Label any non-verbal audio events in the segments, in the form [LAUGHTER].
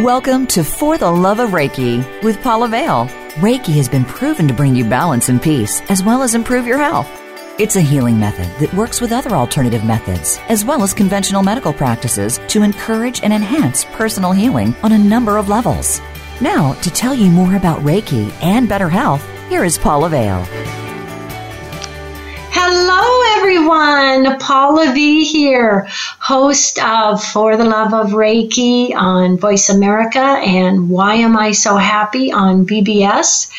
Welcome to For the Love of Reiki with Paula Vale. Reiki has been proven to bring you balance and peace, as well as improve your health. It's a healing method that works with other alternative methods, as well as conventional medical practices, to encourage and enhance personal healing on a number of levels. Now, to tell you more about Reiki and better health, here is Paula Vale. Hello, everyone. Paula V here, host of For the Love of Reiki on Voice America and Why Am I So Happy on BBS,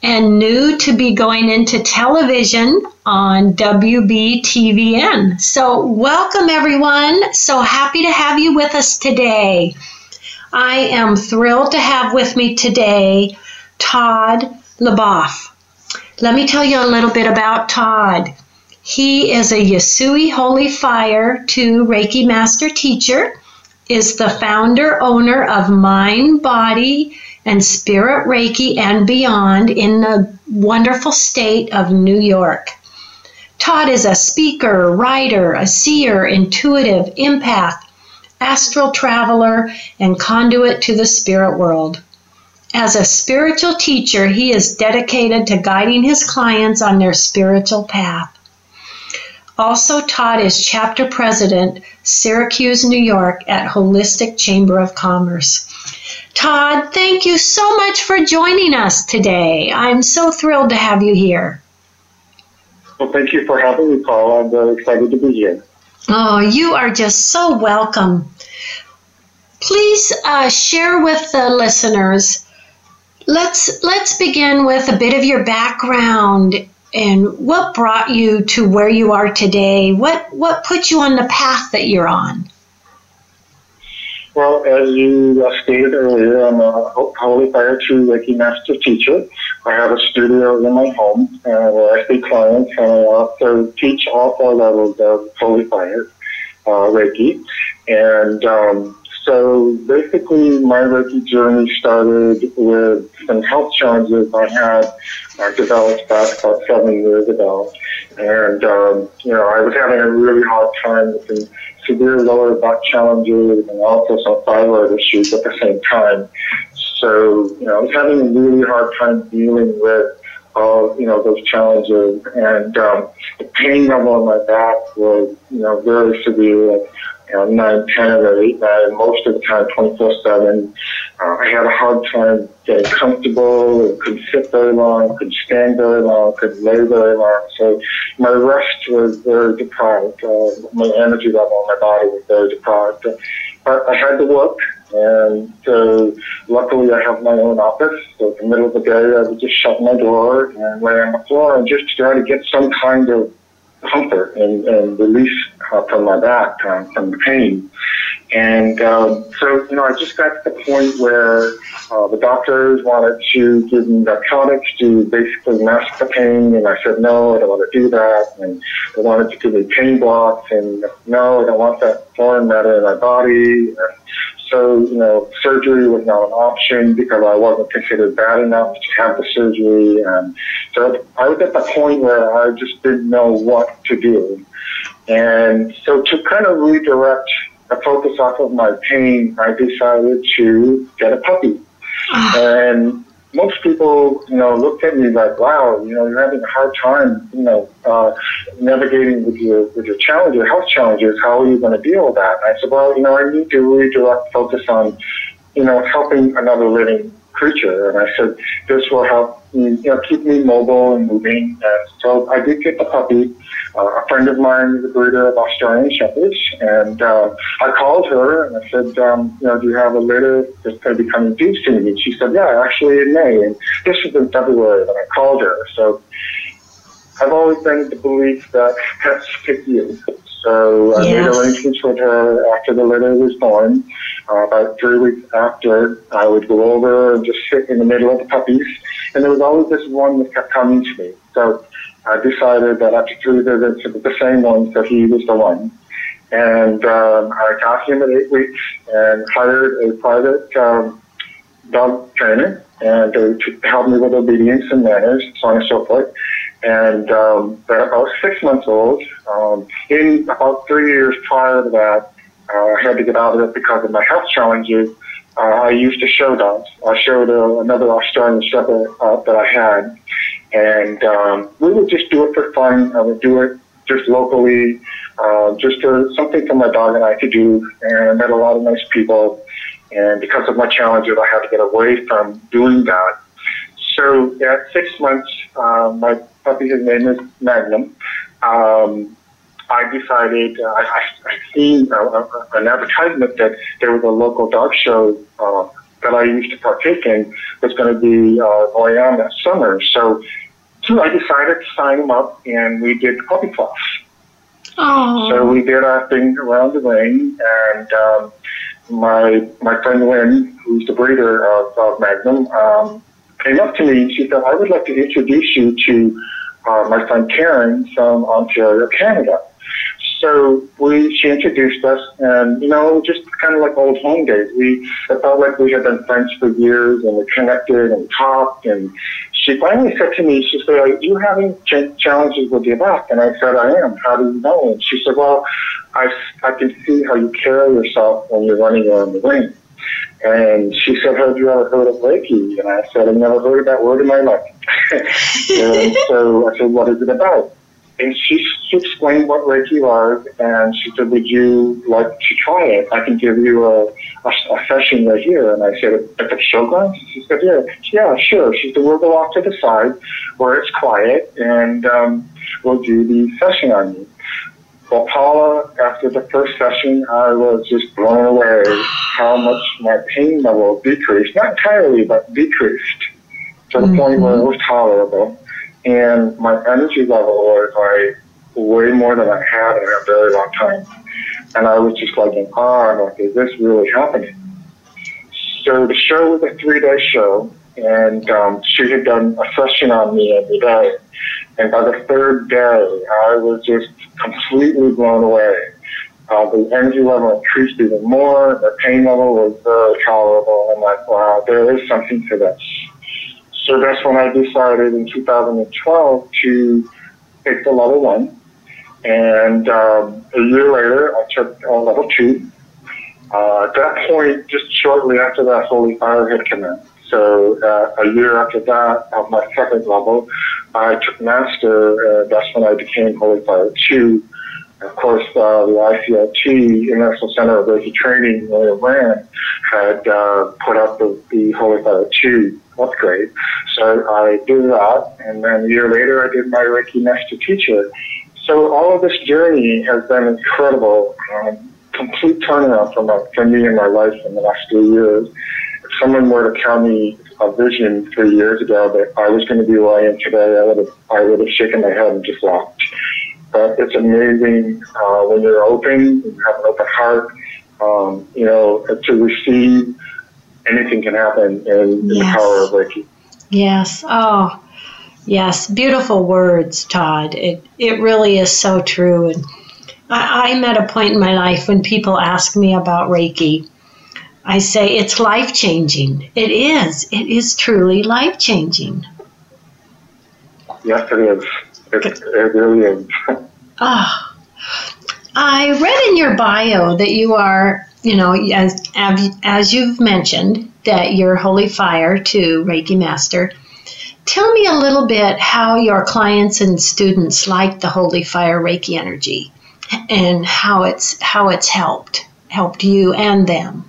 and new to be going into television on WBTVN. So, welcome, everyone. So happy to have you with us today. I am thrilled to have with me today Todd Le Bouef. Let me tell you a little bit about Todd. He is a Usui Holy Fire 2 Reiki Master Teacher, is the founder owner of Mind, Body, and Spirit Reiki and Beyond in the wonderful state of New York. Todd is a speaker, writer, a seer, intuitive, empath, astral traveler, and conduit to the spirit world. As a spiritual teacher, he is dedicated to guiding his clients on their spiritual path. Also, Todd is chapter president, Syracuse, New York, at Holistic Chamber of Commerce. Todd, thank you so much for joining us today. I'm so thrilled to have you here. Well, thank you for having me, Paul. I'm very excited to be here. Oh, you are just so welcome. Please uh, share with the listeners Let's let's begin with a bit of your background and what brought you to where you are today. What what put you on the path that you're on? Well, as you stated earlier, I'm a Holy Fire 2 Reiki Master Teacher. I have a studio in my home uh, where I see clients, and I also teach all four levels of Holy Fire uh, Reiki. And um, so basically, my Reiki journey started with some health challenges I had uh, developed back about seven years ago. And, um, you know, I was having a really hard time with some severe lower back challenges and also some thyroid issues at the same time. So, you know, I was having a really hard time dealing with all, you know, those challenges. And um, the pain level in my back was, you know, very severe you know, 9, 10, or 8, 9, most of the time 24-7. Uh, I had a hard time getting comfortable, couldn't sit very long, couldn't stand very long, couldn't lay very long. So my rest was very deprived. Uh, my energy level in my body was very deprived. But I had to work, and uh, luckily I have my own office. So in the middle of the day, I would just shut my door and lay on the floor and just try to get some kind of comfort and, and relief uh, from my back, um, from the pain. And um, so, you know, I just got to the point where uh, the doctors wanted to give me narcotics to basically mask the pain, and I said, no, I don't want to do that. And they wanted to give me pain blocks, and no, I don't want that foreign matter in my body. And so, you know, surgery was not an option because I wasn't considered bad enough to have the surgery. And so I was at the point where I just didn't know what to do. And so to kind of redirect the focus off of my pain, I decided to get a puppy. Ah. and most people, you know, looked at me like, wow, you know, you're having a hard time, you know, uh, navigating with your, with your challenges, health challenges. How are you going to deal with that? And I said, well, you know, I need to redirect focus on, you know, helping another living creature. And I said, this will help me, you know, keep me mobile and moving. And so I did get the puppy. Uh, a friend of mine is a breeder of Australian Shepherds, and uh, I called her and I said, um, you know, do you have a litter that's going to be coming due soon? And she said, yeah, actually in May. And this was in February that I called her. So I've always been the belief that pets pick you. So I yes. made arrangements with her after the litter was born. Uh, about three weeks after, I would go over and just sit in the middle of the puppies. And there was always this one that kept coming to me. So I decided that after three visits, it was the same one, so he was the one. And um, I got him at eight weeks and hired a private um, dog trainer and uh, to help me with obedience and manners, so on and so forth. And um, at about six months old, um, in about three years prior to that, uh, I had to get out of it because of my health challenges. Uh, I used to show dogs. I showed uh, another Australian Shepherd uh, that I had, and um, we would just do it for fun. I would do it just locally, uh, just to, something for my dog and I to do. And I met a lot of nice people. And because of my challenges, I had to get away from doing that. So at six months, uh, my puppy, his name is Magnum. Um, I decided, uh, I, I seen uh, uh, an advertisement that there was a local dog show uh, that I used to partake in was going to be uh, going on that summer. So, so I decided to sign him up, and we did puppy class. Aww. So we did our thing around the ring, and um, my my friend Lynn, who's the breeder of, of Magnum, um, came up to me and she said, "I would like to introduce you to uh, my friend Karen from Ontario, Canada." So we, she introduced us, and you know, just kind of like old home days. We it felt like we had been friends for years, and we connected and talked. And she finally said to me, she said, "Are you having ch- challenges with your back?" And I said, "I am. How do you know?" And she said, "Well, I I can see how you carry yourself when you're running around the ring." And she said, Have you ever heard of Reiki? And I said, I've never heard of that word in my life. [LAUGHS] and so I said, What is it about? And she, she explained what Reiki was, and she said, Would you like to try it? I can give you a, a, a session right here. And I said, At the showgrounds? She said, Yeah, yeah, sure. She said, We'll go off to the side where it's quiet, and um, we'll do the session on you. Well, Paula, after the first session, I was just blown away how much my pain level decreased. Not entirely, but decreased to the mm-hmm. point where it was tolerable and my energy level was like way more than I had in a very long time. And I was just like in awe, I'm like, is this really happening? So the show was a three day show, and um, she had done a session on me every day. And by the third day, I was just completely blown away. Uh, the energy level increased even more. The pain level was very tolerable. I'm like, wow, there is something to this. So that's when I decided in 2012 to take the level one. And um, a year later, I took uh, level two. Uh, at that point, just shortly after that, Holy Fire had come in. So uh, a year after that, of my second level, I took Master, that's when I became Holy Fire 2. Of course, uh, the ICRT, International Center of Reiki Training, William Rand, had uh, put out the, the Holy Fire 2 upgrade. So I did that, and then a year later, I did my Reiki Master Teacher. So all of this journey has been incredible, um, complete turnaround for, my, for me in my life in the last three years. If someone were to tell me a vision three years ago that I was going to be where I am today, I would have, I would have shaken my head and just laughed. But it's amazing uh, when you're open, you have an open heart, um, you know, to receive anything can happen in, in yes. the power of Reiki. Yes. Oh, yes. Beautiful words, Todd. It it really is so true. And I, I'm at a point in my life when people ask me about Reiki. I say it's life changing. It is. It is truly life changing. Yes, it is. It, it really is. [LAUGHS] Ah. oh. I read in your bio that you are you know, as as you've mentioned, that you're Holy Fire 2 Reiki Master. Tell me a little bit how your clients and students like the Holy Fire Reiki energy, and how it's how it's helped helped you and them.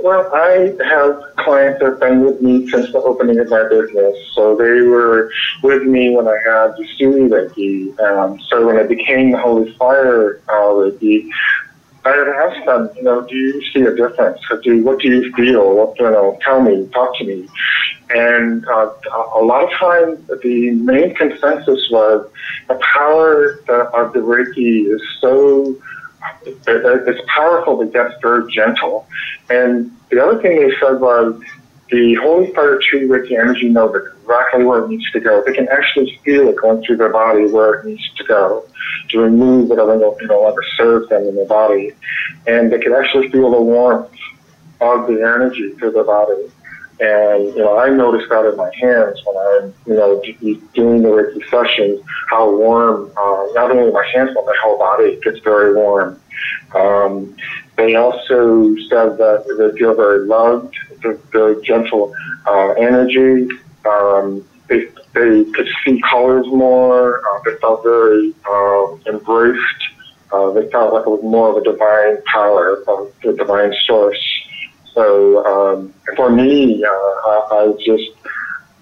Well, I have clients that have been with me since the opening of my business. So they were with me when I had the Usui Reiki. Um, so when I became the Holy Fire uh, Reiki, I had asked them, you know, do you see a difference? Do what do you feel? What you know? Tell me, talk to me. And uh, a lot of times, the main consensus was the power of the Reiki is so it's powerful, but yet very gentle. And the other thing they said was the Holy Fire Tree the energy knows exactly where it needs to go. They can actually feel it going through their body where it needs to go to remove whatever you know, longer serves them in their body. And they can actually feel the warmth of the energy through their body. And, you know, I noticed that in my hands when I'm, you know, doing the Reiki sessions, how warm, uh, not only my hands, but my whole body gets very warm. Um, they also said that they feel very loved, very gentle uh, energy. Um, they, they could see colors more. Uh, they felt very uh, embraced. Uh, they felt like it was more of a divine power, of the divine source. So um, for me, uh, I, I just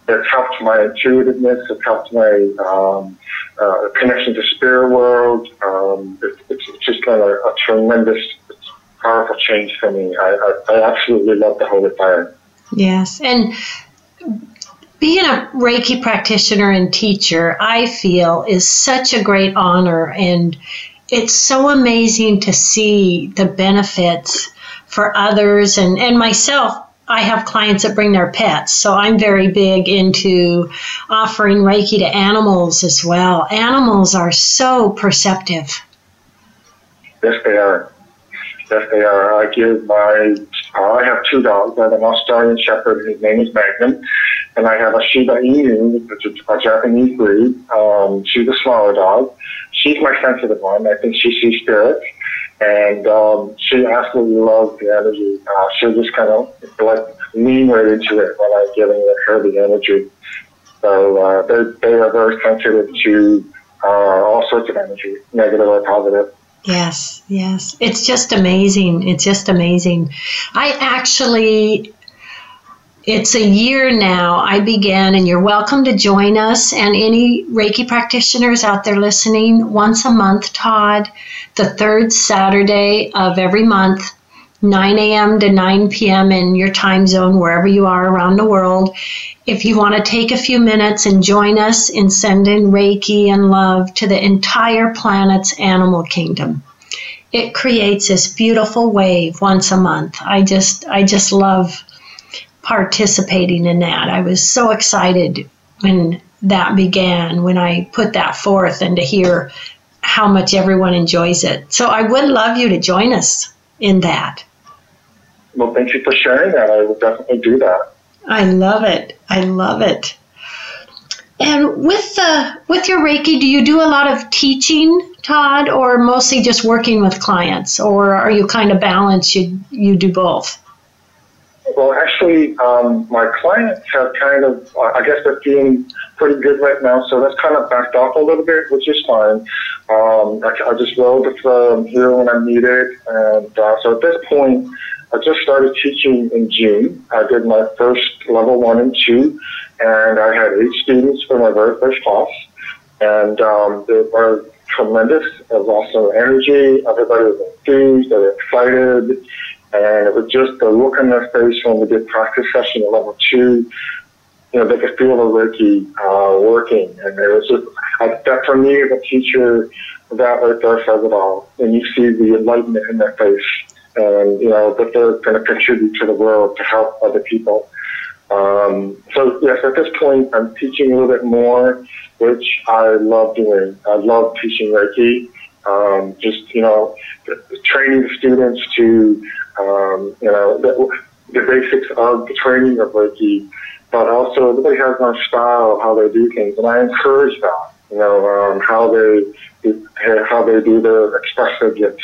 it helped my intuitiveness. It helped my um, uh, connection to spirit world. Um, it, it's just kind of a tremendous, powerful change for me. I, I, I absolutely love the Holy Fire. Yes, and being a Reiki practitioner and teacher, I feel is such a great honor, and it's so amazing to see the benefits for others and, and myself. I have clients that bring their pets, so I'm very big into offering Reiki to animals as well. Animals are so perceptive. Yes, they are. Yes, they are. I give my, uh, I have two dogs. I have an Australian Shepherd. His name is Magnum. And I have a Shiba Inu, which is a Japanese breed. Um, she's a smaller dog. She's my sensitive one. I think she sees spirits. And um, she absolutely loves the energy. Uh, she'll just kind of like lean right into it when I'm giving her the energy. So uh, they, they are very sensitive to uh, all sorts of energy, negative or positive. Yes, yes. It's just amazing. It's just amazing. I actually it's a year now I began, and you're welcome to join us and any Reiki practitioners out there listening once a month, Todd, the third Saturday of every month, 9 a.m. to 9 p.m. in your time zone, wherever you are around the world. If you want to take a few minutes and join us in sending Reiki and love to the entire planet's animal kingdom it creates this beautiful wave once a month. I just I just love participating in that. I was so excited when that began, when I put that forth, and to hear how much everyone enjoys it. So I would love you to join us in that. Well, thank you for sharing that. I will definitely do that. I love it. I love it. And with the with your Reiki, do you do a lot of teaching, Todd, or mostly just working with clients, or are you kind of balanced? You you do both. Well, actually, um, my clients have kind of, I guess they're feeling pretty good right now, so that's kind of backed off a little bit, which is fine. Um, I, I just rolled with um, here when I needed, and uh, so at this point, I just started teaching in June. I did my first level one and two, and I had eight students for my very first class, and um, they were tremendous. It was awesome energy. Everybody was enthused. They were excited. And it was just the look on their face when we did practice session at level two. You know, they could feel the Reiki uh, working. And it was just, I, that for me a teacher, that right there says it all. And you see the enlightenment in their face. And, you know, that they're going to contribute to the world to help other people. Um, so, yes, at this point, I'm teaching a little bit more, which I love doing. I love teaching Reiki. Um, just, you know, training the students to um, you know, the, the basics of the training of Reiki, but also everybody has their style of how they do things, and I encourage that. You know, um, how they how they do their expressive gifts,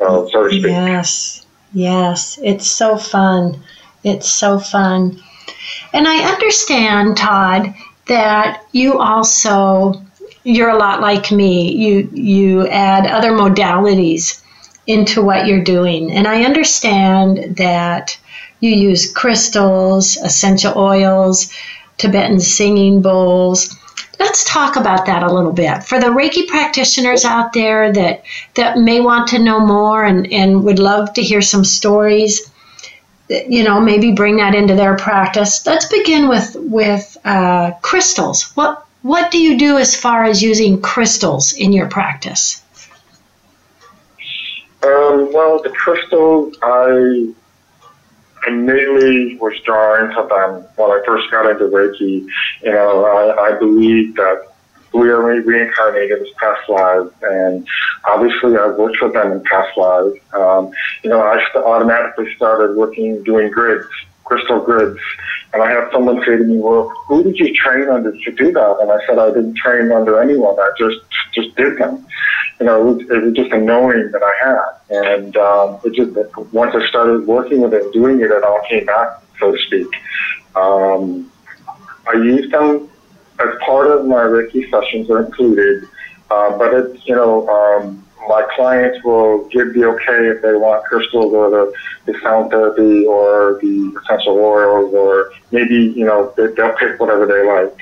uh, so to speak. Yes, yes, it's so fun. It's so fun, and I understand, Todd, that you also you're a lot like me. You you add other modalities into what you're doing. And I understand that you use crystals, essential oils, Tibetan singing bowls. Let's talk about that a little bit. For the Reiki practitioners out there that, that may want to know more and, and would love to hear some stories, you know, maybe bring that into their practice. Let's begin with with uh, crystals. What what do you do as far as using crystals in your practice? Um, well, the crystals, I immediately was drawn to them when I first got into Reiki. You know, I, I believe that we are reincarnated as past lives, and obviously I've worked with them in past lives. Um, you know, I automatically started working, doing grids, crystal grids, and I had someone say to me, "Well, who did you train under to do that?" And I said, "I didn't train under anyone. I just just did them." You know, it was, it was just a knowing that I had, and um, it just once I started working with it, and doing it, it all came back, so to speak. Um, I used them as part of my Reiki sessions are included, uh, but it's, you know, um, my clients will give the okay if they want crystals or the, the sound therapy or the essential oils or maybe, you know, they, they'll pick whatever they like.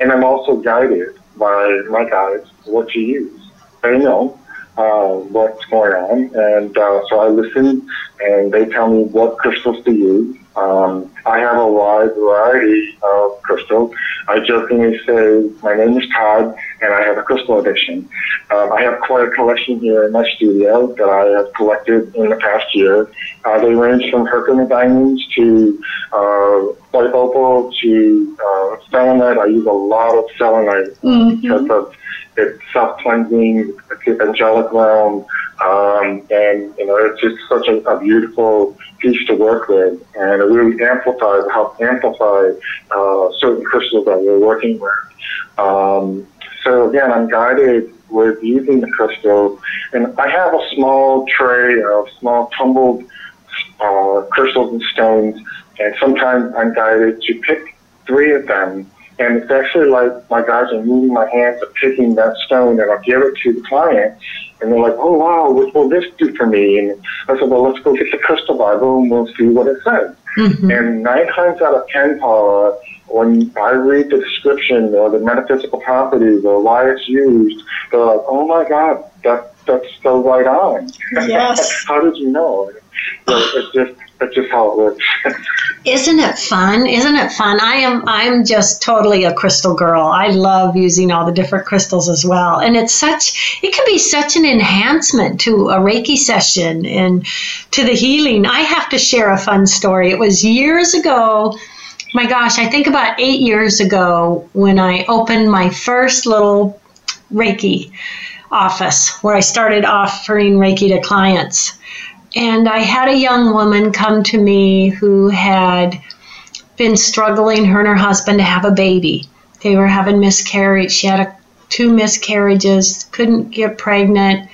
And I'm also guided by my guides what to use. They know uh, what's going on, and uh, so I listen, and they tell me what crystals to use. Um, I have a wide variety of crystals. I jokingly say my name is Todd, and I have a crystal addiction. Um, I have quite a collection here in my studio that I have collected in the past year. Uh, they range from Herkimer diamonds to uh, white opal to uh, selenite. I use a lot of selenite mm-hmm. because of its self-cleansing, its angelic realm, um, and you know it's just such a, a beautiful piece to work with, and it really amplifies, help amplify uh, certain crystals that we're working with. Um, so again, I'm guided with using the crystal, and I have a small tray of small tumbled uh, crystals and stones, and sometimes I'm guided to pick three of them. And it's actually like my guys are moving my hands and picking that stone and I'll give it to the client and they're like, oh wow, what will this do for me? And I said, well, let's go get the crystal Bible and we'll see what it says. Mm-hmm. And nine times out of ten, Paula, when I read the description or the metaphysical properties or why it's used, they're like, oh my God, that that's so right on. Yes. [LAUGHS] How did you know? it's just that's just how it works. Isn't it fun? Isn't it fun? I am I'm just totally a crystal girl. I love using all the different crystals as well. And it's such it can be such an enhancement to a Reiki session and to the healing. I have to share a fun story. It was years ago. My gosh, I think about 8 years ago when I opened my first little Reiki office where I started offering Reiki to clients and I had a young woman come to me who had been struggling, her and her husband, to have a baby. They were having miscarriage. She had a, two miscarriages, couldn't get pregnant.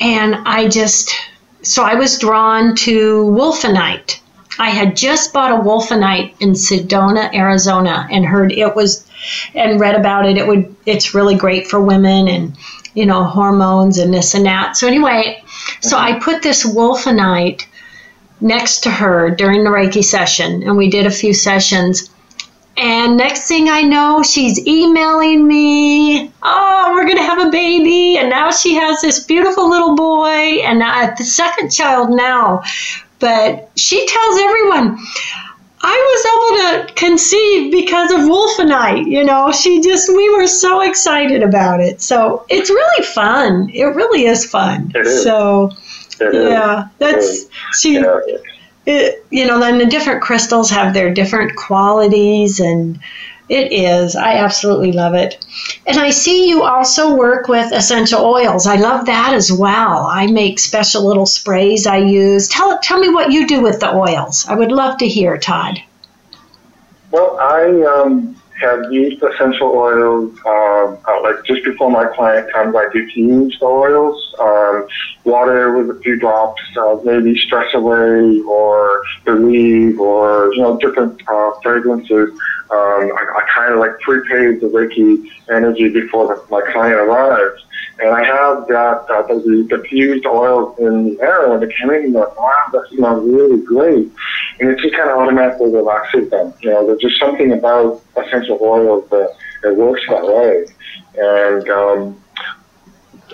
And I just, so I was drawn to Wulfenite. I had just bought a Wulfenite in Sedona, Arizona, and heard it was, and read about it. It would, it's really great for women and, you know, hormones and this and that. So anyway, so I put this Wulfenite next to her during the Reiki session, and we did a few sessions. And next thing I know, she's emailing me, oh, we're going to have a baby. And now she has this beautiful little boy, and uh, the second child now. But she tells everyone, I was able to conceive because of Wulfenite. You know, she just, we were so excited about it. So it's really fun. It really is fun. It is. So, it yeah, that's, she, yeah. It, you know, then the different crystals have their different qualities and it is. I absolutely love it. And I see you also work with essential oils. I love that as well. I make special little sprays I use. Tell tell me what you do with the oils. I would love to hear, Todd. Well, I um, have used essential oils um, uh, like just before my client comes. I diffuse the oils, um, water with a few drops, uh, maybe stress away or relieve, or you know different uh, fragrances um, I, I kind of like prepaid the Reiki energy before the, my client arrives. And I have that, uh, the diffused oil in the air when they come in, like, wow, that smells really great. And it just kind of automatically relaxes them. You know, there's just something about essential oils that, that works that way. And um,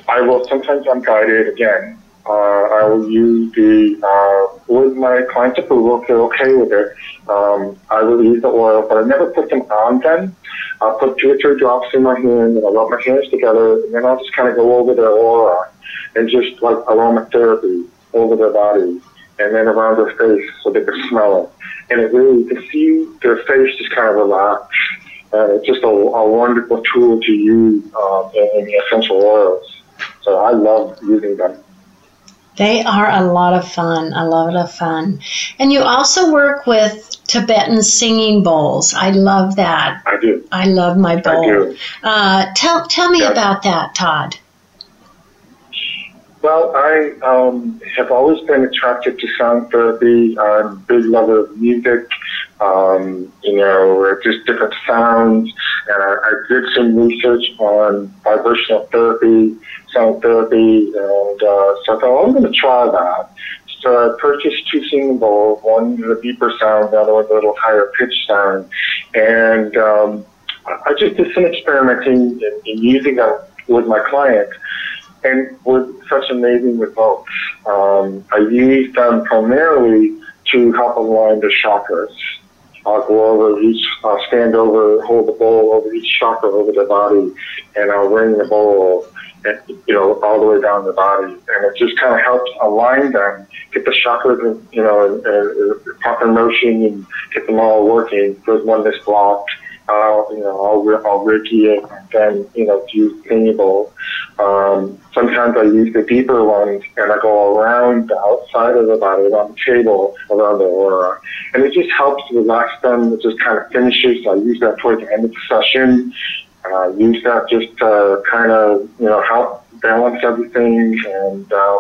I will, sometimes I'm guided again. Uh, I will use the uh, with my client's approval, if they're okay with it, um, I will use the oil, but I never put them on them. I'll put two or three drops in my hand, and I'll rub my hands together, and then I'll just kind of go over their aura and just like aromatherapy over their body and then around their face so they can smell it. And it really, you can see their face just kind of relax. And it's just a, a wonderful tool to use um, in, in the essential oils. So I love using them. They are a lot of fun, a lot of fun. And you also work with Tibetan singing bowls. I love that. I do. I love my bowl. I do. Uh, tell tell me Yeah. about that, Todd. Well, I um, have always been attracted to sound therapy. I'm a big lover of music, um, you know, just different sounds. And I, I did some research on vibrational therapy, sound therapy, and uh, so I thought, I'm going to try that. So I purchased two bowls, one with a deeper sound, the other with a little higher pitch sound. And um, I just did some experimenting in, in using them with my clients and with such amazing results. Um, I use them primarily to help align the chakras. I'll go over each, I'll stand over, hold the bowl over each chakra over the body, and I'll ring the bowl, you know, all the way down the body. And it just kind of helps align them, get the chakras, you know, in, in, in proper motion and get them all working. There's one that's blocked, I'll, you know, I'll, I'll Reiki it and then, you know, use singing. Um, sometimes I use the deeper ones and I go around the outside of the body, around the table, around the aura. And it just helps relax them. It just kind of finishes. I use that towards the end of the session. Uh, use that just to kind of, you know, help balance everything. And uh,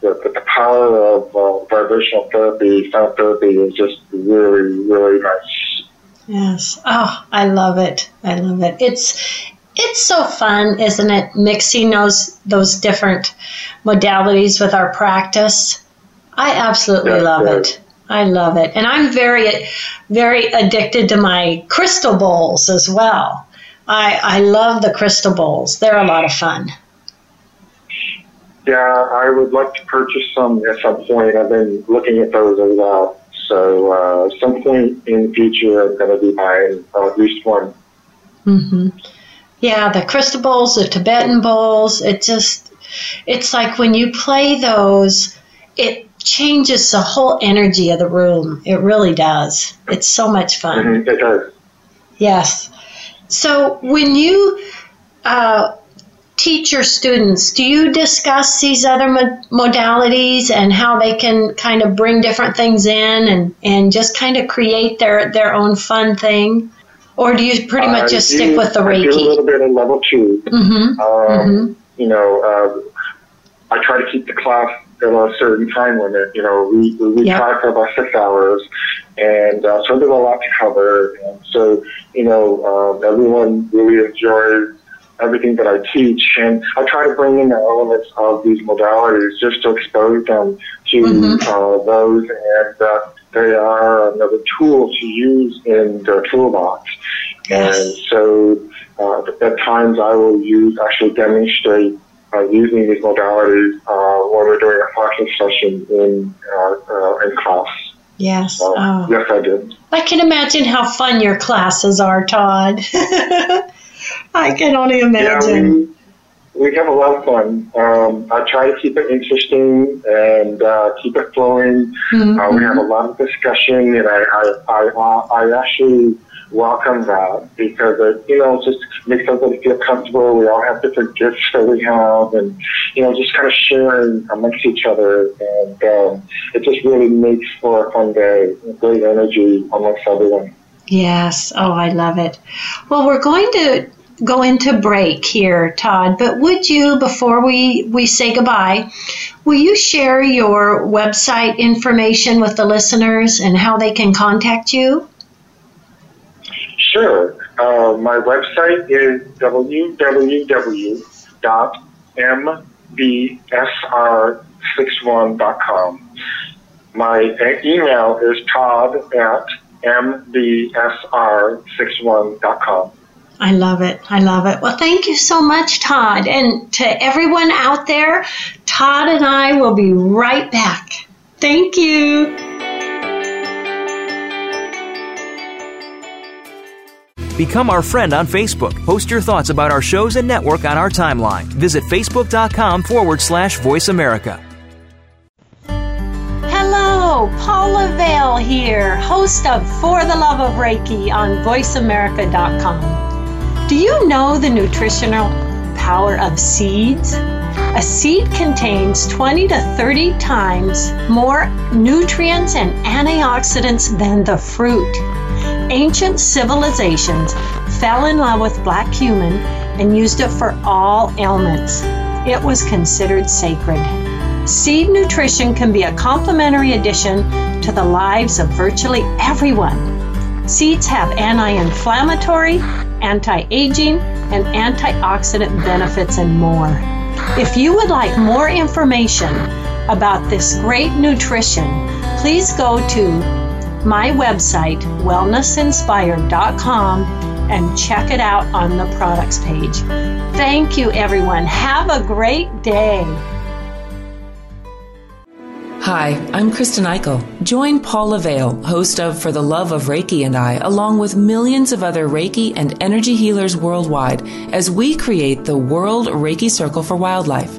the, the power of uh, vibrational therapy, sound therapy is just really, really nice. Yes. Oh, I love it. I love it. It's it's so fun, isn't it? Mixing those those different modalities with our practice. I absolutely Yes, love yes. it. I love it. And I'm very very addicted to my crystal bowls as well. I I love the crystal bowls. They're a lot of fun. Yeah, I would like to purchase some at some point. I've been looking at those as well. So uh, some point in the future, I'm going to be buying uh, at least one. hmm Yeah, the crystal bowls, the Tibetan bowls, it just, it's like when you play those, it changes the whole energy of the room. It really does. It's so much fun. Mhm, It does. Yes. So when you uh, teach your students, do you discuss these other mod- modalities and how they can kind of bring different things in and, and just kind of create their, their own fun thing? Or do you pretty much I just do- stick with the I do a little bit of level two. Mm-hmm. Um, Mhm. You know, uh, I try to keep the class at a certain time limit. You know, we, we Yeah. try for about six hours, and uh, so there's a lot to cover. And so, you know, um, everyone really enjoys everything that I teach, and I try to bring in the elements of these modalities just to expose them to Mhm. uh, those, and uh, they are another tool to use in the toolbox. And Yes. so uh, at times I will use actually demonstrate uh, using these modalities uh, when we're doing a practice session in uh, uh, in class. Yes. So, Oh. Yes, I did. I can imagine how fun your classes are, Todd. [LAUGHS] I can only imagine. Yeah, we, we have a lot of fun. Um, I try to keep it interesting and uh, keep it flowing. Mhm. Uh, we have a lot of discussion, and I I, I, uh, I actually welcome that because it you know just makes everybody feel comfortable. We all have different gifts that we have, and you know just kind of sharing amongst each other, and um, it just really makes for a fun day, great energy amongst everyone. Yes. Oh, I love it. Well, we're going to go into break here, Todd, but would you, before we, we say goodbye, will you share your website information with the listeners and how they can contact you? Sure. Uh, my website is www.mbsr61.com. My email is todd at mbsr61.com. I love it. I love it. Well, thank you so much, Todd. And to everyone out there, Todd and I will be right back. Thank you. Become our friend on Facebook. Post your thoughts about our shows and network on our timeline. Visit facebook.com forward slash voice America. Hello, Paula Vale here, host of For the Love of Reiki on voiceamerica.com. Do you know the nutritional power of seeds? A seed contains 20 to 30 times more nutrients and antioxidants than the fruit. Ancient civilizations fell in love with black cumin and used it for all ailments. It was considered sacred. Seed nutrition can be a complementary addition to the lives of virtually everyone. Seeds have anti inflammatory, anti aging, and antioxidant benefits and more. If you would like more information about this great nutrition, please go to my website, wellnessinspired.com, and check it out on the products page. Thank you, everyone. Have a great day. Hi, I'm Kristen Eichel. Join Paula Vale, host of For the Love of Reiki and I, along with millions of other Reiki and energy healers worldwide, as we create the World Reiki Circle for Wildlife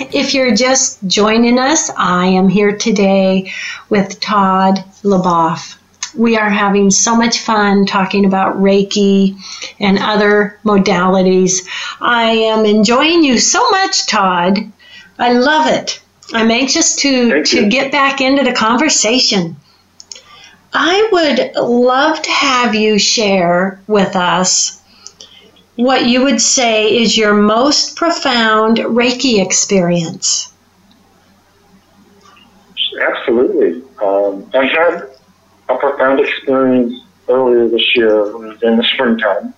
If you're just joining us, I am here today with Todd Le Bouef. We are having so much fun talking about Reiki and other modalities. I am enjoying you so much, Todd. I love it. I'm anxious to, Thank to you. get back into the conversation. I would love to have you share with us what you would say is your most profound Reiki experience. Absolutely. Um, I had a profound experience earlier this year in the springtime.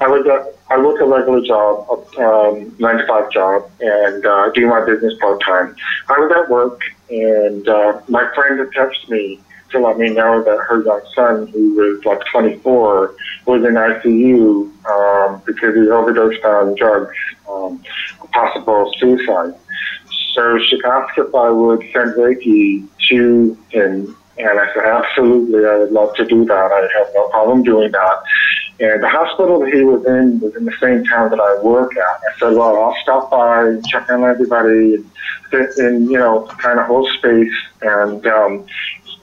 I was I work a regular job, a um, nine to five job, and uh, do my business part time. I was at work, and uh, my friend had texted me to let me know that her young son, who was like 24, was in ICU um, because he overdosed on drugs, um, possible suicide. So she asked if I would send Reiki to him, and I said, absolutely, I would love to do that. I have no problem doing that. And the hospital that he was in was in the same town that I work at. I said, well, I'll stop by and check on everybody and in, you know, kind of hold space and um,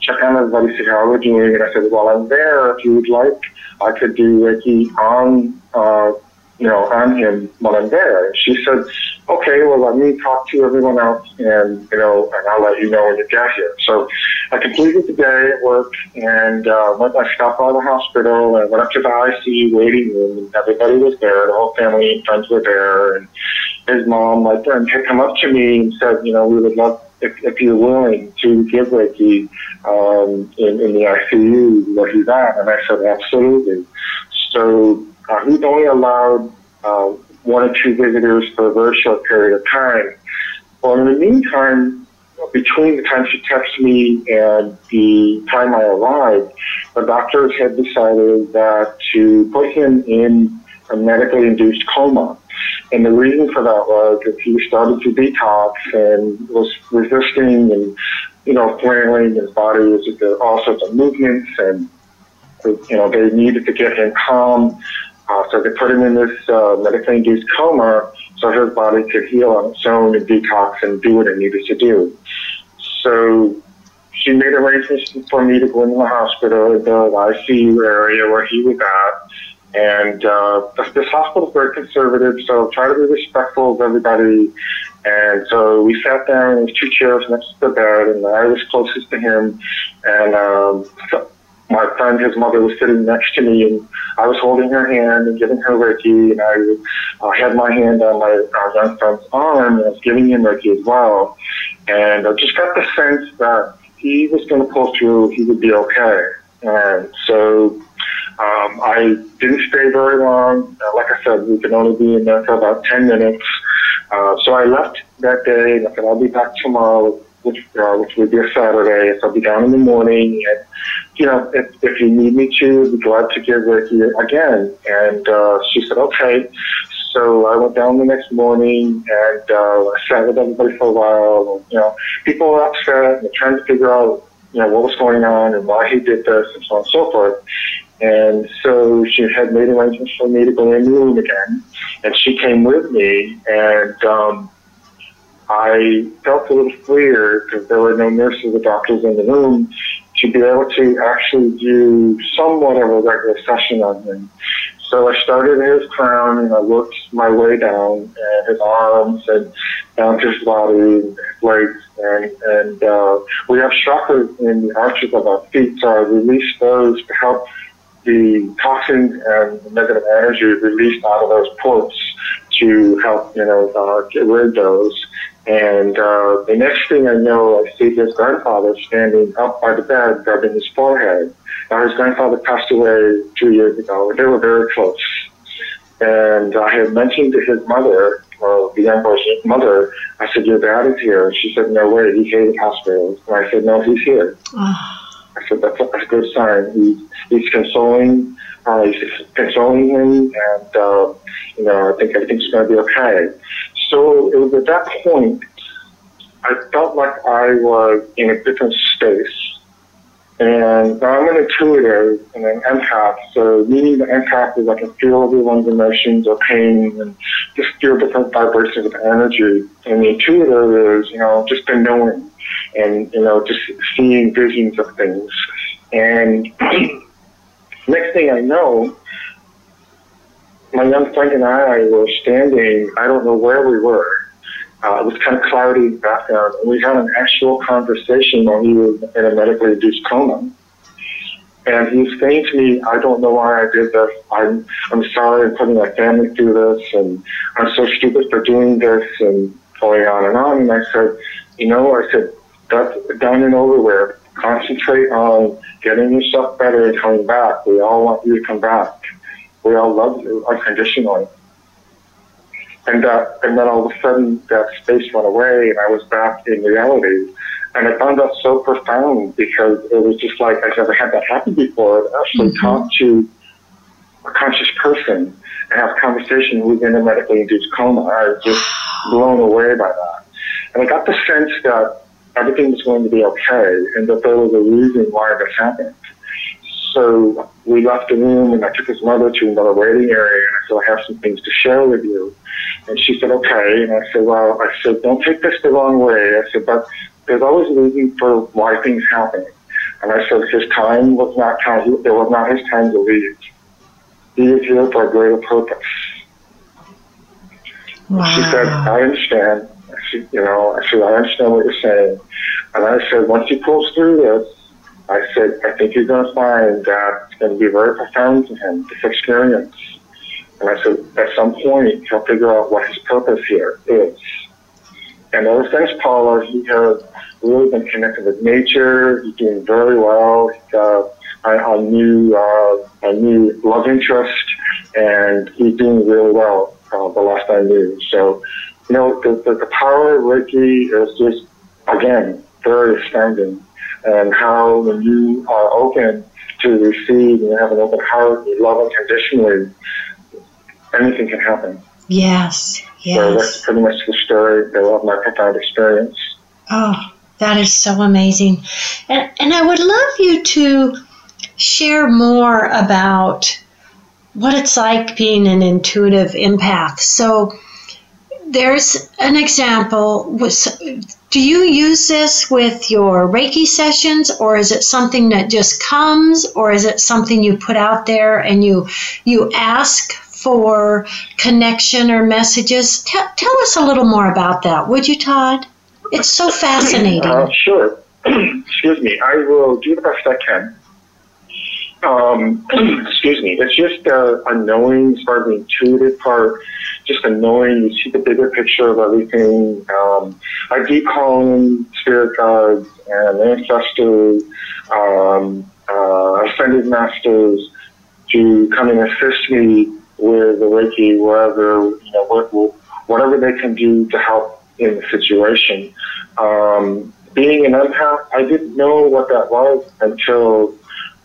see how we're doing. And I said, well, I'm there. If you would like, I could do Reiki on, uh, you know, on him while I'm there. And she said, okay, well, let me talk to everyone else and, you know, and I'll let you know when you get here. So I completed the day at work and uh, went, I stopped by the hospital and went up to the ICU waiting room and everybody was there. The whole family and friends were there. And his mom, my friend, had come up to me and said, you know, we would love if, if you're willing to give Reiki um, in, in the ICU where he's at. And I said, absolutely. So uh, he's only allowed uh, one or two visitors for a very short period of time. Well, in the meantime, between the time she texted me and the time I arrived, the doctors had decided that to put him in a medically induced coma. And the reason for that was that he started to detox and was resisting and, you know, flailing. His body was all sorts of movements and, you know, they needed to get him calm. Uh, so they put him in this uh, medically induced coma so his body could heal on its own and detox and do what it needed to do. So she made arrangements for me to go into the hospital, the ICU area where he was at. And uh, this hospital is very conservative, so try to be respectful of everybody. And so we sat down in two chairs next to the bed, and I was closest to him. And um, my friend, his mother, was sitting next to me, and I was holding her hand and giving her Reiki, and I uh, had my hand on my uh, young friend's arm, and I was giving him Reiki as well. And I just got the sense that he was going to pull through, he would be okay. And so um, I didn't stay very long. Uh, like I said, we could only be in there for about 10 minutes. Uh, so I left that day, and I said, I'll be back tomorrow which, uh, which would be a Saturday. So I'll be down in the morning. And, you know, if, if you need me to, I'd be glad to give Reiki again. And uh, she said, okay. So I went down the next morning and uh, I sat with everybody for a while. You know, people were upset and trying to figure out, you know, what was going on and why he did this and so on and so forth. And so she had made arrangements for me to go in the room again. And she came with me and, um, I felt a little freer because there were no nurses or doctors in the room to be able to actually do somewhat of a regular session on him. So I started his crown and I worked my way down and his arms and down to his body and his legs and, and uh, we have chakras in the arches of our feet so I released those to help the toxins and the negative energy released out of those ports to help, you know, uh, get rid of those. And uh, the next thing I know, I see his grandfather standing up by the bed, rubbing his forehead. Now, his grandfather passed away two years ago. They were very close. And I had mentioned to his mother, or the young boy's mother, I said, your dad is here. She said, no way, he hated hospitals. And I said, no, he's here. I said, that's a, that's a good sign. He, he's consoling, uh, he's consoling him, and, uh, you know, I think everything's going to be okay. So it was at that point I felt like I was in a different space. And I'm an intuitive and an empath, so meaning the empath is I can feel everyone's emotions or pain and just feel different vibrations of energy. And the intuitive is, you know, just the knowing and, you know, just seeing visions of things. And [CLEARS THROAT] next thing I know, my young friend and I were standing, I don't know where we were. Uh, it was kind of cloudy background. And we had an actual conversation while he was in a medically induced coma. And he's saying to me, I don't know why I did this. I'm, I'm sorry I'm putting my family through this. And I'm so stupid for doing this and going on and on. And I said, you know, I said, that's done and over with. Concentrate on getting yourself better and coming back. We all want you to come back we all love you unconditionally. And uh, and then all of a sudden that space went away, and I was back in reality. And I found that so profound because it was just like I've never had that happen before. To actually mm-hmm. talk to a conscious person and have a conversation who's in a medically induced coma. I was just [SIGHS] blown away by that. And I got the sense that everything was going to be okay and that there was a reason why this happened. So we left the room and I took his mother to another waiting area and I said, I have some things to share with you. And she said, okay. And I said, well, I said, don't take this the wrong way. I said, but there's always a reason for why things happen. And I said, his time was not time, it was not his time to leave. He is here for a greater purpose. Wow. She said, I understand. She, you know, I said, I understand what you're saying. And I said, once he pulls through this, I said, I think you're going to find that it's going to be very profound to him, this experience. And I said, at some point, he'll figure out what his purpose here is. And ever since Paula, he has really been connected with nature. He's doing very well. He's got a, a new, uh, a new love interest, and he's doing really well. Uh, the last I knew. So, you know, the, the, the power of Reiki is just again very astounding, and how when you are open to receive and you have an open heart, you love unconditionally, anything can happen. Yes, yes. So that's pretty much the story of my profound experience. Oh, that is so amazing. And, and I would love you to share more about what it's like being an intuitive empath. So, there's an example. Do you use this with your Reiki sessions, or is it something that just comes, or is it something you put out there and you you ask for connection or messages? T- tell us a little more about that, would you, Todd? It's so fascinating. Uh, sure. [CLEARS THROAT] Excuse me. I will do the best I can. Um, [CLEARS THROAT] excuse me. It's just uh, a knowing, sort of intuitive part, just annoying. You see the bigger picture of everything. Um, I do call in spirit guides and ancestors, um, uh, ascended masters to come and assist me with the Reiki, wherever you know, whatever they can do to help in the situation. Um, being an empath, I didn't know what that was until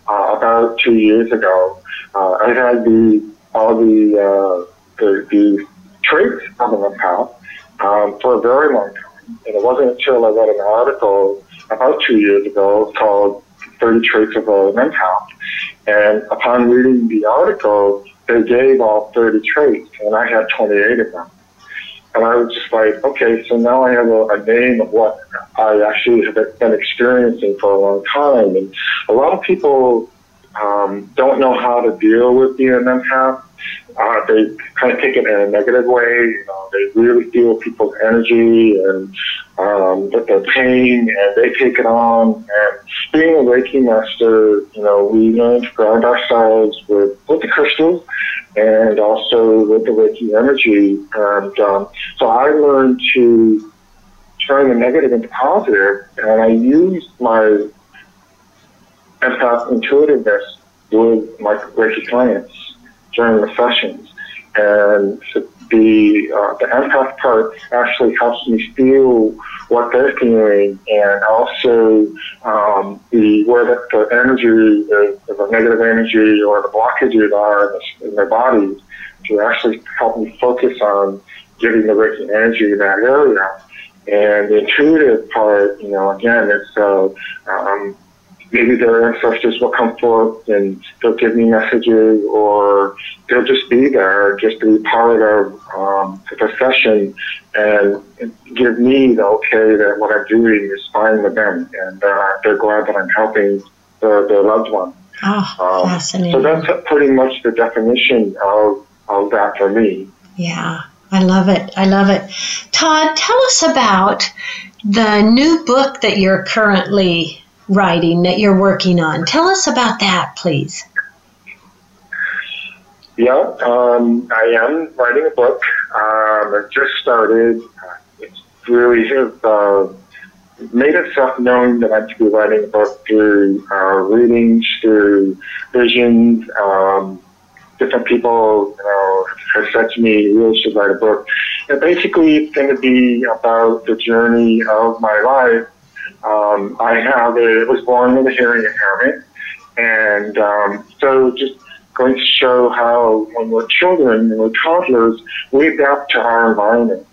uh, about two years ago. Uh, I had the all the uh, the, the traits of an empath um, for a very long time, and it wasn't until I read an article about two years ago called 30 Traits of an Empath. And upon reading the article, they gave all 30 traits, and I had 28 of them. And I was just like, okay, so now I have a, a name of what I actually have been experiencing for a long time. And a lot of people um, don't know how to deal with being an empath. Uh, they kind of take it in a negative way. You know, they really feel people's energy and um, their pain, and they take it on. And being a Reiki master, you know, we learn to ground ourselves with, with the crystals and also with the Reiki energy. And um, so I learned to turn the negative into positive, and I used my empath intuitiveness with my Reiki clients during the sessions. And the uh, the empath part actually helps me feel what they're feeling, and also um, the where the, the energy, the, the negative energy or the blockages are in, the, in their bodies, to actually help me focus on getting the right energy in that area. And the intuitive part, you know, again, it's uh, um, maybe their ancestors will come forth and they'll give me messages or they'll just be there just to be part of um, the session and give me the okay that what I'm doing is fine with them and uh, they're glad that I'm helping their, their loved one. Oh, um, fascinating. So that's pretty much the definition of, of that for me. Yeah, I love it. I love it. Todd, tell us about the new book that you're currently writing that you're working on. Tell us about that, please. Yeah, um, I am writing a book. Um, I just started. It's really uh, made itself known that I'm to be writing a book through uh, readings, through visions. Um, different people, you know, have said to me, "You really should write a book." And basically, it's going to be about the journey of my life um, I have a, was born with a hearing impairment, and um, so just going to show how when we're children, when we're toddlers, we adapt to our environment.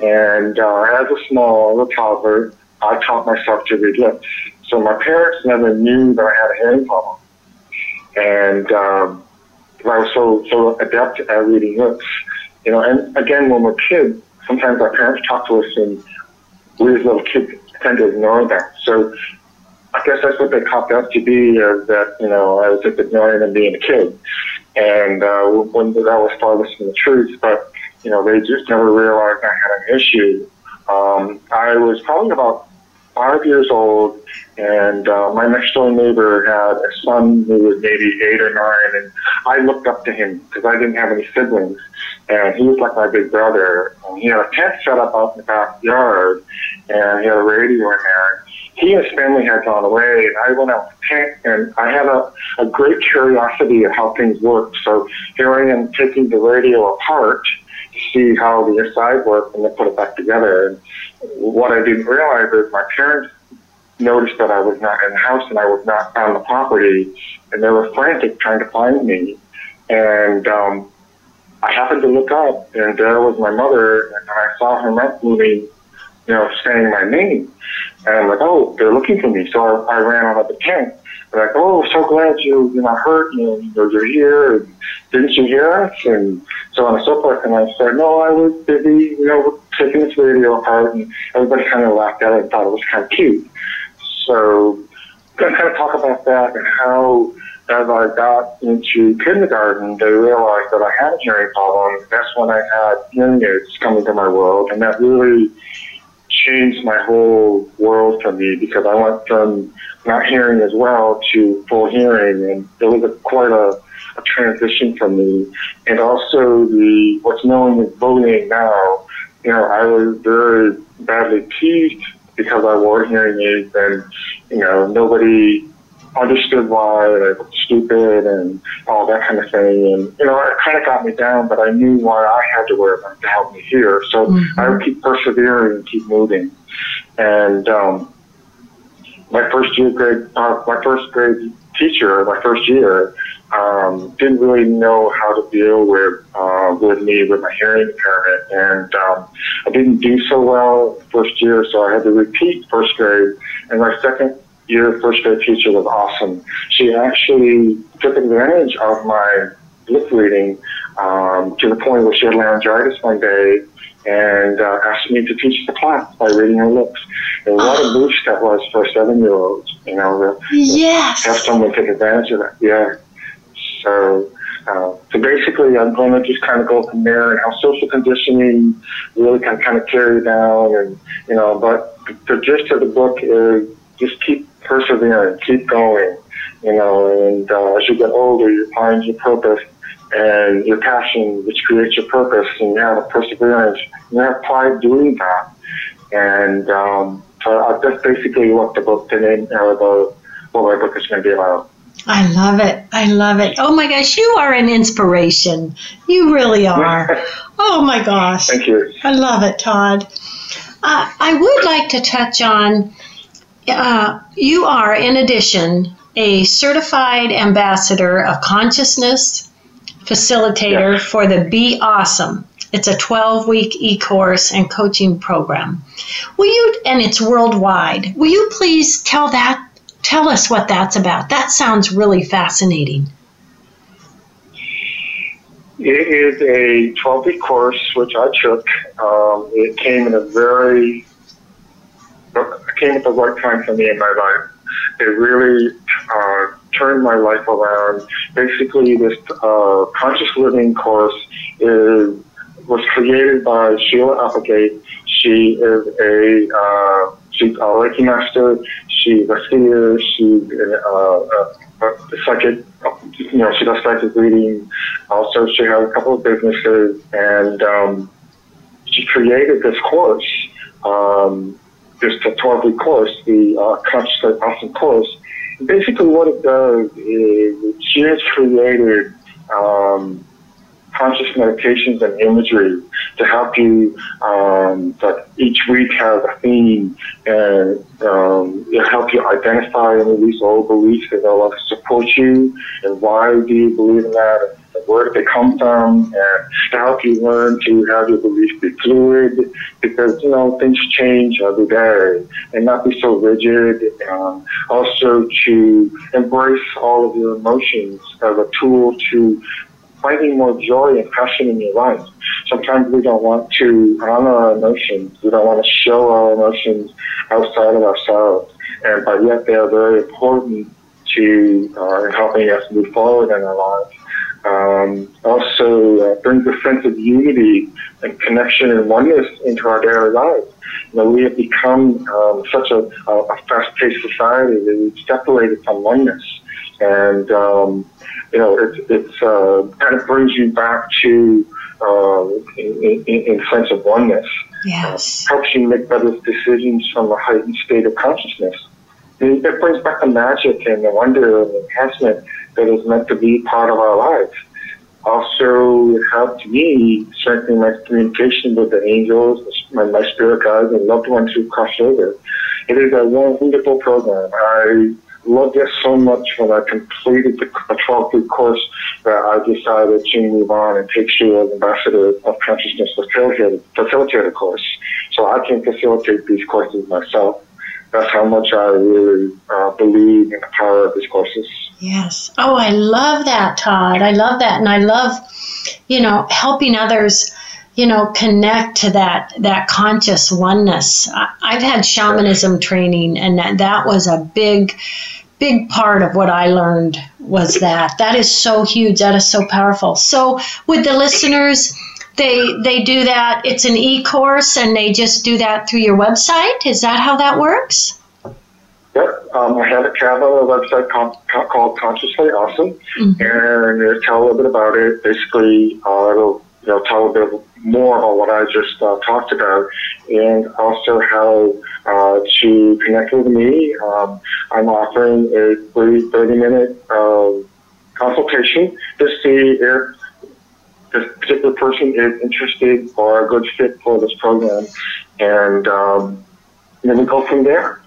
And uh, as a small, a toddler, I taught myself to read lips. So my parents never knew that I had a hearing problem. And um, I was so, so adept at reading lips. You know, and again, when we're kids, sometimes our parents talk to us and we as little kids tend to ignore that. So I guess that's what they copped up to be, is that, you know, I was just ignoring them being a kid. And uh, when that was farthest from the truth, but, you know, they just never realized I had an issue. Um, I was probably about five years old, and uh, my next door neighbor had a son who was maybe eight or nine, and I looked up to him because I didn't have any siblings, and he was like my big brother. And he had a tent set up out in the backyard, and he had a radio in there. He and his family had gone away, and I went out to tent, and I had a, a great curiosity of how things work. So here I am taking the radio apart to see how the inside worked, and then put it back together. And what I didn't realize is my parents noticed that I was not in the house and I was not on the property, and they were frantic trying to find me. And um, I happened to look up, and there was my mother, and I saw her mouth moving, you know, saying my name. And I'm like, oh, they're looking for me. So I, I ran out of the tent. They're like, oh, so glad you, you're not hurt. You know, you're here. And didn't you hear us? And so on and so forth. And I said, no, I was busy, you know, taking this radio apart. And everybody kind of laughed at it and thought it was kind of cute. So going to kind of talk about that and how as I got into kindergarten, they realized that I had a hearing problem. That's when I had hearing aids coming to my world, and that really changed my whole world for me because I went from not hearing as well to full hearing, and it was a, quite a, a transition for me. And also the what's known as bullying now. You know, I was very badly teased because I wore hearing aids, and you know, nobody understood why I was stupid and all that kind of thing. And, you know, it kind of got me down, but I knew why I had to wear them to help me hear. So mm-hmm. I would keep persevering and keep moving. And, um, my first year grade, uh, my first grade teacher, my first year, um, didn't really know how to deal with uh, with me with my hearing impairment, and um, I didn't do so well first year, so I had to repeat first grade. And my second your first grade teacher was awesome. She actually took advantage of my lip reading um, to the point where she had laryngitis one day and uh, asked me to teach the class by reading her lips. And what a boost that was for a seven-year-old, you know, to, yes. have someone take advantage of that. Yeah. So, uh, so basically, I'm going to just kind of go from there and how social conditioning really can kind of carry down, and you know. But the gist of the book is just keep persevering, keep going, you know, and uh, as you get older, you find your purpose and your passion, which creates your purpose, and you have a perseverance, you have pride doing that. And um, so that's basically what the book, the name, or the, what my book is going to be about. I love it. I love it. Oh my gosh, you are an inspiration. You really [LAUGHS] are. oh my gosh. Thank you. I love it, Todd. Uh, I would like to touch on uh, you are, in addition, a certified ambassador of consciousness facilitator yes. for the Be Awesome. It's a 12 week e course and coaching program. Will you, and it's worldwide, will you please tell that, tell us what that's about? That sounds really fascinating. It is a 12 week course which I took. Um, it came in a very came at the right time for me in my life. It really uh, turned my life around. Basically, this uh, conscious living course is was created by Sheila Applegate. She is a uh, she's a Reiki master. She's a seer. She's a, uh, a, a psychic. You know, she does psychic reading. Also, she has a couple of businesses, and um, she created this course. Um, just 12 week course, the uh, Conscious Awesome course. basically, what it does is she has created um, conscious meditations and imagery to help you um, that each week has a theme and um, it'll help you identify and release old beliefs that will support you and why do you believe in that where did they come from, and to help you learn to have your beliefs be fluid, because, you know, things change every day, and not be so rigid. Um, also to embrace all of your emotions as a tool to finding more joy and passion in your life. Sometimes we don't want to honor our emotions. We don't want to show our emotions outside of ourselves. And but yet they are very important to uh, helping us move forward in our lives. Um, also uh, brings a sense of unity and connection and oneness into our daily lives. You know, we have become um, such a, a fast-paced society that we've separated from oneness, and um, you know, it, it's uh, kind of brings you back to uh, in, in, in sense of oneness. Yes. Uh, helps you make better decisions from a heightened state of consciousness. It, it brings back the magic and the wonder and the enhancement that is meant to be part of our lives. Also, it helped me strengthen my communication with the angels, my, my spirit guides, and loved ones who crossed over. It is a wonderful program. I loved it so much when I completed the 12 week course that I decided to move on and take you as Ambassador of Consciousness Facilitator, facilitator course. So I can facilitate these courses myself. That's how much I really uh, believe in the power of these courses. Yes. Oh, I love that, Todd. I love that. And I love, you know, helping others you know connect to that that conscious oneness. I've had shamanism training and that, that was a big big part of what i learned was that. That is so huge. That is so powerful. So with the listeners they they do that. It's an e-course and they just do that through your website. Is that how that works Yep, um, I have a tab on a website called, called Consciously Awesome, mm-hmm. and it'll tell a little bit about it. Basically, uh, it'll you know, tell a bit more about what I just uh, talked about, and also how uh, to connect with me. Um, I'm offering a free 30 minute uh, consultation to see if this particular person is interested or a good fit for this program, and um, then we go from there.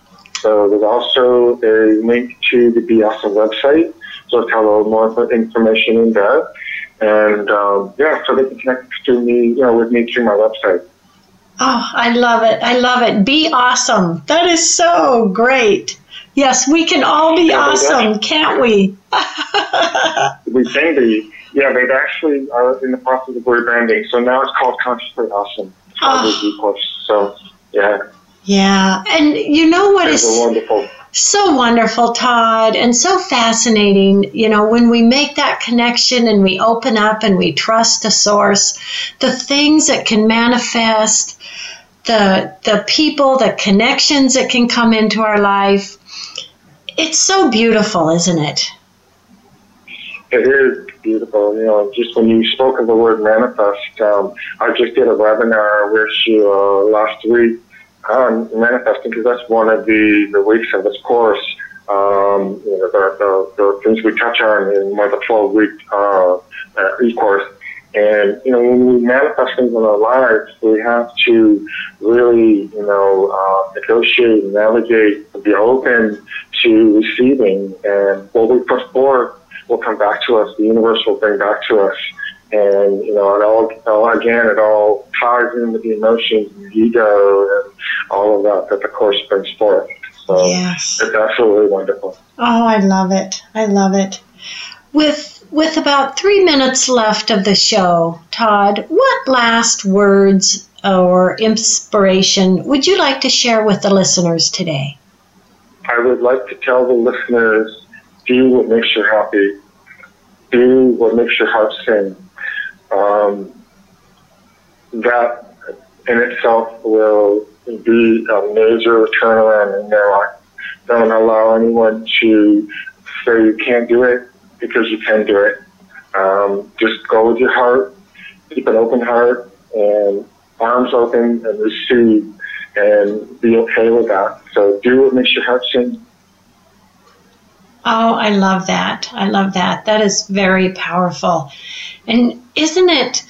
So there's also a link to the Be Awesome website, so it's got a little more information in there. And um, yeah, so they can connect to me, you know, with me through my website. Oh, I love it. I love it. Be awesome. That is so great. Yes, we can all be yeah, awesome, can't we? [LAUGHS] we can be. Yeah, they've actually are in the process of rebranding. So now it's called Consciously Awesome. Oh. So, yeah. Yeah, and you know what is wonderful so wonderful, Todd, and so fascinating. You know, when we make that connection and we open up and we trust the source, the things that can manifest, the the people, the connections that can come into our life. It's so beautiful, isn't it? It is beautiful. You know, just when you spoke of the word manifest, um, I just did a webinar with you uh, last week um, manifesting because that's one of the, the weeks of this course. Um, you know, the, the, the things we touch on in one the 12 week uh, uh, e-course. And, you know, when we manifest things in our lives, we have to really, you know, uh, negotiate, navigate, be open to receiving. And what we put forth will come back to us. The universe will bring back to us. And, you know, it all, all again, it all ties into the emotions and the ego and all of that that the course brings forth. So yes. it's absolutely wonderful. Oh, I love it. I love it. With with about three minutes left of the show, Todd, what last words or inspiration would you like to share with the listeners today? I would like to tell the listeners do what makes you happy, do what makes your heart sing. Um, that in itself will be a major turnaround their life. Don't allow anyone to say you can't do it because you can do it. Um, just go with your heart, keep an open heart, and arms open and receive, and be okay with that. So do what makes your heart sing. Oh, I love that. I love that. That is very powerful. And isn't it,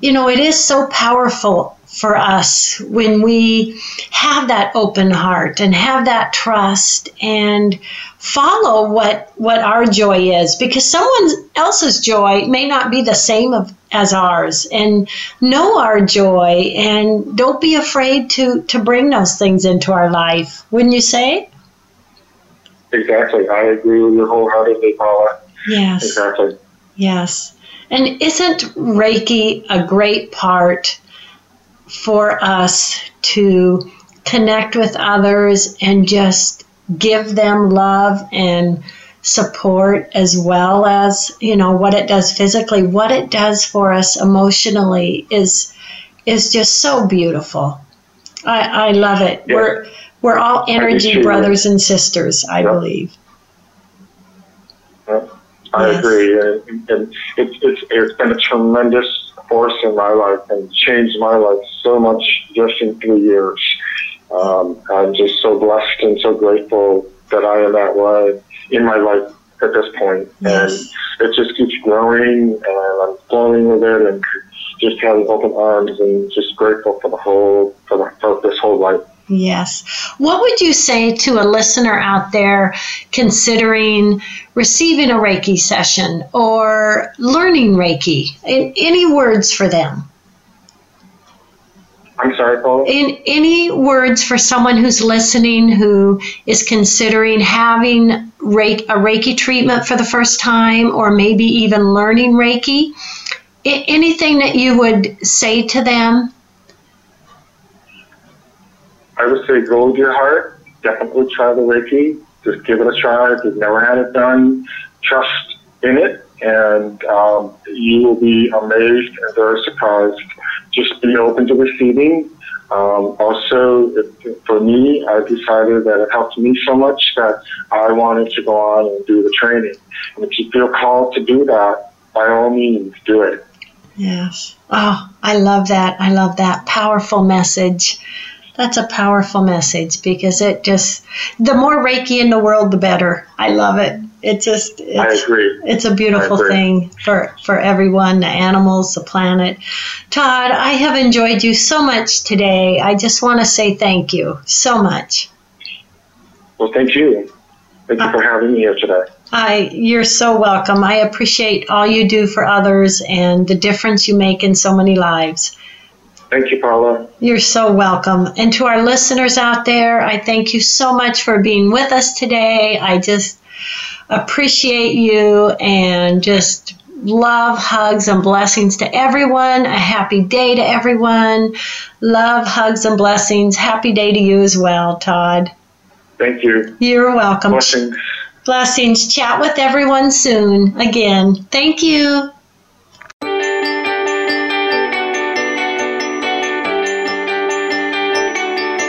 you know, it is so powerful for us when we have that open heart and have that trust and follow what what our joy is because someone else's joy may not be the same of, as ours. And know our joy and don't be afraid to to bring those things into our life. Wouldn't you say? Exactly. I agree with you wholeheartedly paula. Yes. Exactly. Yes and isn't reiki a great part for us to connect with others and just give them love and support as well as, you know, what it does physically, what it does for us emotionally is is just so beautiful. I, I love it. We're we're all energy brothers and sisters, I believe. I yes. agree, and, and it's, it's it's been a tremendous force in my life and changed my life so much just in three years. Um, I'm just so blessed and so grateful that I am that way in my life at this point. Yes. And it just keeps growing and I'm flowing with it and just having open arms and just grateful for the whole, for, the, for this whole life. Yes. What would you say to a listener out there considering receiving a Reiki session or learning Reiki? In, any words for them? I'm sorry, Paul. In any words for someone who's listening who is considering having Reiki, a Reiki treatment for the first time, or maybe even learning Reiki? Anything that you would say to them? I would say go with your heart. Definitely try the Reiki. Just give it a try. If you've never had it done, trust in it, and um, you will be amazed and very surprised just be open to receiving. Um, also, it, for me, I decided that it helped me so much that I wanted to go on and do the training. And if you feel called to do that, by all means, do it. Yes. Oh, I love that. I love that powerful message. That's a powerful message because it just, the more Reiki in the world, the better. I love it. It just, it's, I agree. It's a beautiful thing for, for everyone, the animals, the planet. Todd, I have enjoyed you so much today. I just want to say thank you so much. Well, thank you. Thank you for uh, having me here today. I, you're so welcome. I appreciate all you do for others and the difference you make in so many lives. Thank you, Paula. You're so welcome. And to our listeners out there, I thank you so much for being with us today. I just appreciate you and just love, hugs, and blessings to everyone. A happy day to everyone. Love, hugs, and blessings. Happy day to you as well, Todd. Thank you. You're welcome. Blessings. Blessings. Chat with everyone soon again. Thank you.